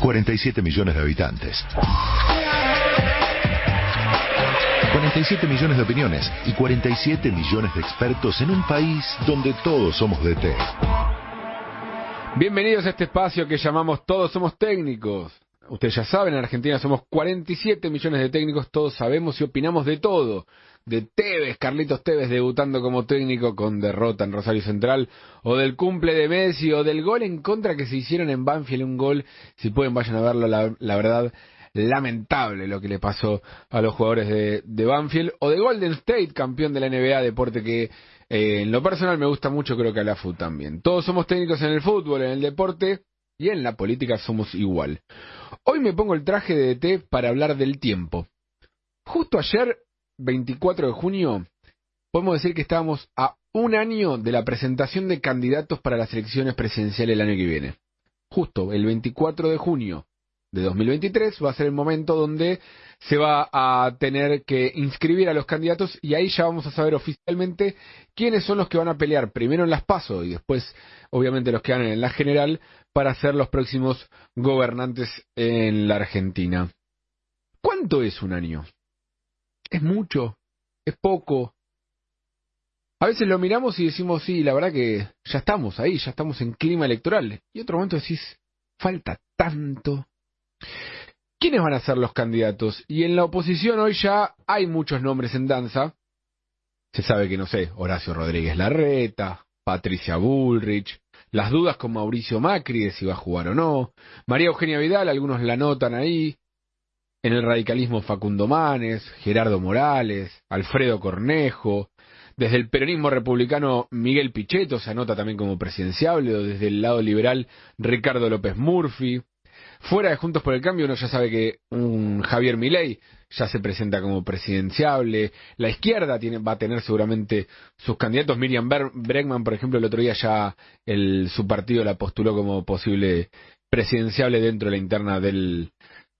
47 millones de habitantes. 47 millones de opiniones y 47 millones de expertos en un país donde todos somos de té. Bienvenidos a este espacio que llamamos Todos Somos Técnicos. Ustedes ya saben, en Argentina somos 47 millones de técnicos, todos sabemos y opinamos de todo. De Tevez, Carlitos Tevez debutando como técnico con derrota en Rosario Central, o del cumple de Messi, o del gol en contra que se hicieron en Banfield, un gol, si pueden vayan a verlo, la, la verdad, lamentable lo que le pasó a los jugadores de, Banfield, o de Golden State, campeón de la NBA, deporte que eh, en lo personal me gusta mucho, creo que a la FUT también. Todos somos técnicos en el fútbol, en el deporte, y en la política somos igual. Hoy me pongo el traje de DT para hablar del tiempo. Justo ayer, 24 de junio, podemos decir que estábamos a un año de la presentación de candidatos para las elecciones presidenciales el año que viene. Justo el 24 de junio de 2023 va a ser el momento donde se va a tener que inscribir a los candidatos y ahí ya vamos a saber oficialmente quiénes son los que van a pelear primero en las PASO y después obviamente los que ganan en la general para ser los próximos gobernantes en la Argentina. ¿Cuánto es un año? ¿Es mucho? ¿Es poco? A veces lo miramos y decimos, sí, la verdad que ya estamos ahí, ya estamos en clima electoral. Y otro momento decís, falta tanto. ¿Quiénes van a ser los candidatos? Y en la oposición hoy ya hay muchos nombres en danza. Se sabe que, no sé, Horacio Rodríguez Larreta, Patricia Bullrich, las dudas con Mauricio Macri de si va a jugar o no, María Eugenia Vidal, algunos la notan ahí, en el radicalismo Facundo Manes, Gerardo Morales, Alfredo Cornejo, desde el peronismo republicano Miguel Pichetto se anota también como presidenciable, o desde el lado liberal Ricardo López Murphy, Fuera de Juntos por el Cambio uno ya sabe que un Javier Milei ya se presenta como presidenciable. La izquierda tiene, va a tener seguramente sus candidatos. Miriam Bregman, por ejemplo, el otro día ya el, su partido la postuló como posible presidenciable dentro de la interna del,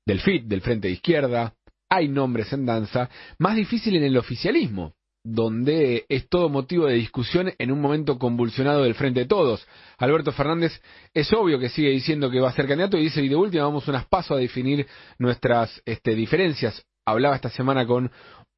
del FIT, del Frente de Izquierda. Hay nombres en danza. Más difícil en el oficialismo donde es todo motivo de discusión en un momento convulsionado del frente de todos. Alberto Fernández es obvio que sigue diciendo que va a ser candidato y dice, y de última vamos unas pasos a definir nuestras este, diferencias. Hablaba esta semana con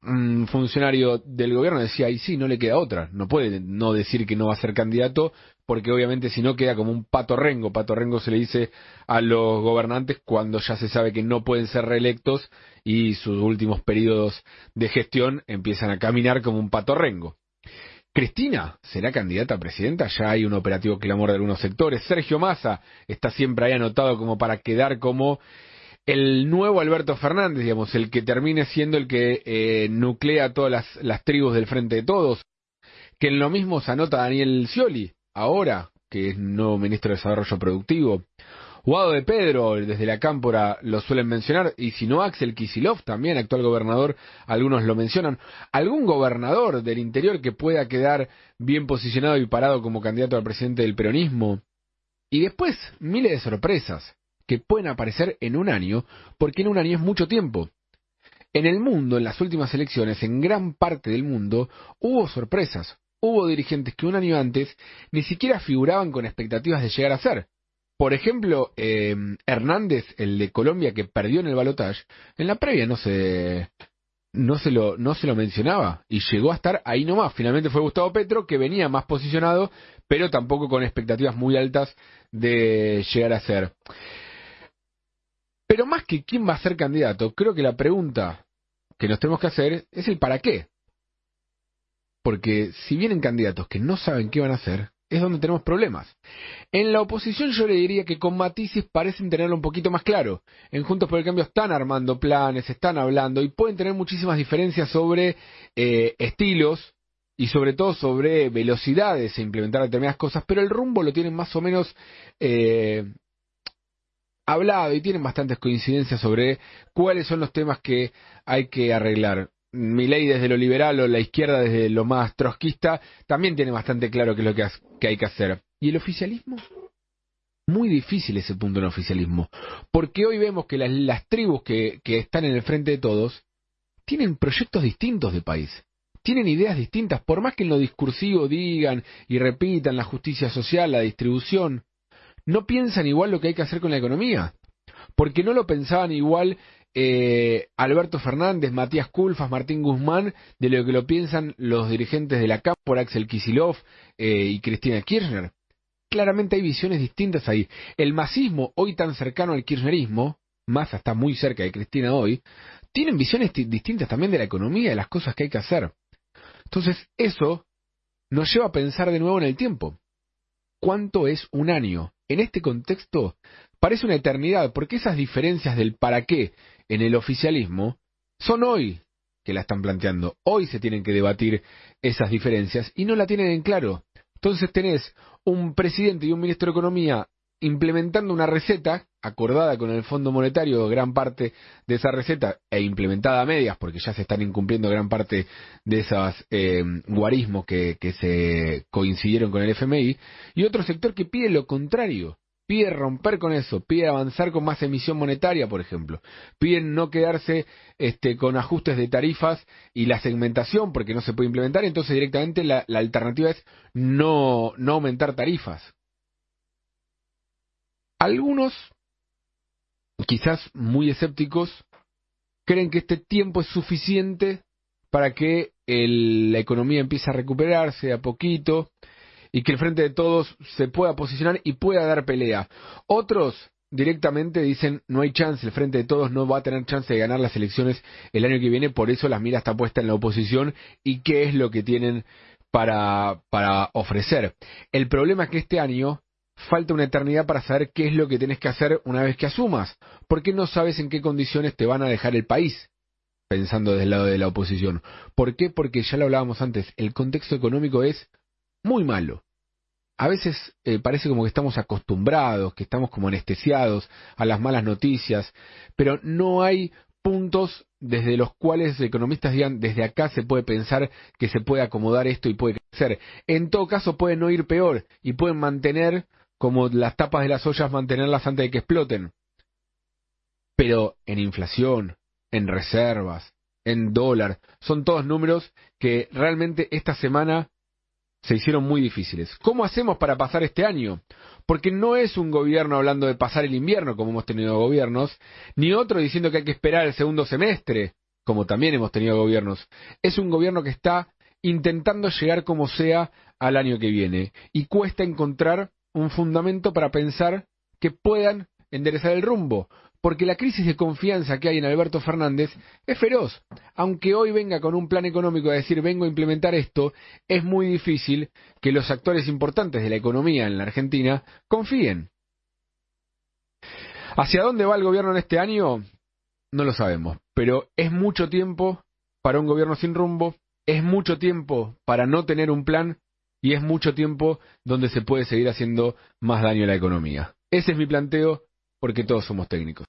un funcionario del gobierno, decía, y sí, no le queda otra, no puede no decir que no va a ser candidato, porque obviamente si no queda como un pato rengo. Pato rengo se le dice a los gobernantes cuando ya se sabe que no pueden ser reelectos y sus últimos periodos de gestión empiezan a caminar como un pato rengo. Cristina será candidata a presidenta, ya hay un operativo clamor de algunos sectores. Sergio Massa está siempre ahí anotado como para quedar como el nuevo Alberto Fernández, digamos, el que termine siendo el que eh, nuclea todas las, las tribus del Frente de Todos. Que en lo mismo se anota Daniel Scioli, ahora, que es nuevo ministro de Desarrollo Productivo. Guado de Pedro, desde la Cámpora, lo suelen mencionar, y si no, Axel Kisilov, también actual gobernador, algunos lo mencionan. ¿Algún gobernador del interior que pueda quedar bien posicionado y parado como candidato al presidente del peronismo? Y después, miles de sorpresas que pueden aparecer en un año, porque en un año es mucho tiempo. En el mundo, en las últimas elecciones, en gran parte del mundo, hubo sorpresas, hubo dirigentes que un año antes ni siquiera figuraban con expectativas de llegar a ser. Por ejemplo, eh, Hernández, el de Colombia que perdió en el balotaje, en la previa no se, no se lo, no se lo mencionaba y llegó a estar ahí nomás. Finalmente fue Gustavo Petro que venía más posicionado, pero tampoco con expectativas muy altas de llegar a ser. Pero más que quién va a ser candidato, creo que la pregunta que nos tenemos que hacer es el para qué. Porque si vienen candidatos que no saben qué van a hacer, es donde tenemos problemas. En la oposición yo le diría que con matices parecen tenerlo un poquito más claro. En Juntos por el Cambio están armando planes, están hablando y pueden tener muchísimas diferencias sobre eh, estilos y sobre todo sobre velocidades e implementar determinadas cosas, pero el rumbo lo tienen más o menos eh, hablado y tienen bastantes coincidencias sobre cuáles son los temas que hay que arreglar mi ley desde lo liberal o la izquierda desde lo más trotskista, también tiene bastante claro qué es lo que, hay que hacer. ¿Y el oficialismo? Muy difícil ese punto en el oficialismo, porque hoy vemos que las, tribus que, que están en el frente de todos tienen proyectos distintos de país, tienen ideas distintas, por más que en lo discursivo digan y repitan la justicia social, la distribución, no piensan igual lo que hay que hacer con la economía. porque no lo pensaban igual eh, Alberto Fernández, Matías Culfas, Martín Guzmán, de lo que lo piensan los dirigentes de la CAP por Axel Kisilov eh, y Cristina Kirchner. Claramente hay visiones distintas ahí. El masismo, hoy tan cercano al kirchnerismo, Massa está muy cerca de Cristina hoy, tienen visiones distintas también de la economía, de las cosas que hay que hacer. Entonces, eso nos lleva a pensar de nuevo en el tiempo. ¿Cuánto es un año? En este contexto parece una eternidad, porque esas diferencias del para qué en el oficialismo son hoy que la están planteando. Hoy se tienen que debatir esas diferencias y no la tienen en claro. Entonces tenés un presidente y un ministro de Economía implementando una receta acordada con el Fondo Monetario, gran parte de esa receta, e implementada a medias, porque ya se están incumpliendo gran parte de esos eh, guarismos que, que se coincidieron con el FMI, y otro sector que pide lo contrario, pide romper con eso, pide avanzar con más emisión monetaria, por ejemplo, piden no quedarse este, con ajustes de tarifas y la segmentación, porque no se puede implementar, entonces directamente la, la alternativa es no, no aumentar tarifas. Algunos, quizás muy escépticos, creen que este tiempo es suficiente para que la economía empiece a recuperarse a poquito y que el frente de todos se pueda posicionar y pueda dar pelea. Otros directamente dicen no hay chance, el frente de todos no va a tener chance de ganar las elecciones el año que viene, por eso la mira está puesta en la oposición y qué es lo que tienen para, para ofrecer. El problema es que este año falta una eternidad para saber qué es lo que tienes que hacer una vez que asumas, porque no sabes en qué condiciones te van a dejar el país, pensando desde el lado de la oposición. ¿Por qué? Porque ya lo hablábamos antes, el contexto económico es muy malo. A veces eh, parece como que estamos acostumbrados, que estamos como anestesiados a las malas noticias, pero no hay puntos desde los cuales economistas digan desde acá se puede pensar que se puede acomodar esto y puede crecer. En todo caso puede no ir peor y pueden mantener como las tapas de las ollas mantenerlas antes de que exploten. Pero en inflación, en reservas, en dólar, son todos números que realmente esta semana se hicieron muy difíciles. ¿Cómo hacemos para pasar este año? Porque no es un gobierno hablando de pasar el invierno, como hemos tenido gobiernos, ni otro diciendo que hay que esperar el segundo semestre, como también hemos tenido gobiernos. Es un gobierno que está intentando llegar como sea al año que viene y cuesta encontrar un fundamento para pensar que puedan enderezar el rumbo, porque la crisis de confianza que hay en Alberto Fernández es feroz. Aunque hoy venga con un plan económico a decir vengo a implementar esto, es muy difícil que los actores importantes de la economía en la Argentina confíen. ¿Hacia dónde va el gobierno en este año? No lo sabemos, pero es mucho tiempo para un gobierno sin rumbo, es mucho tiempo para no tener un plan y es mucho tiempo donde se puede seguir haciendo más daño a la economía. Ese es mi planteo porque todos somos técnicos.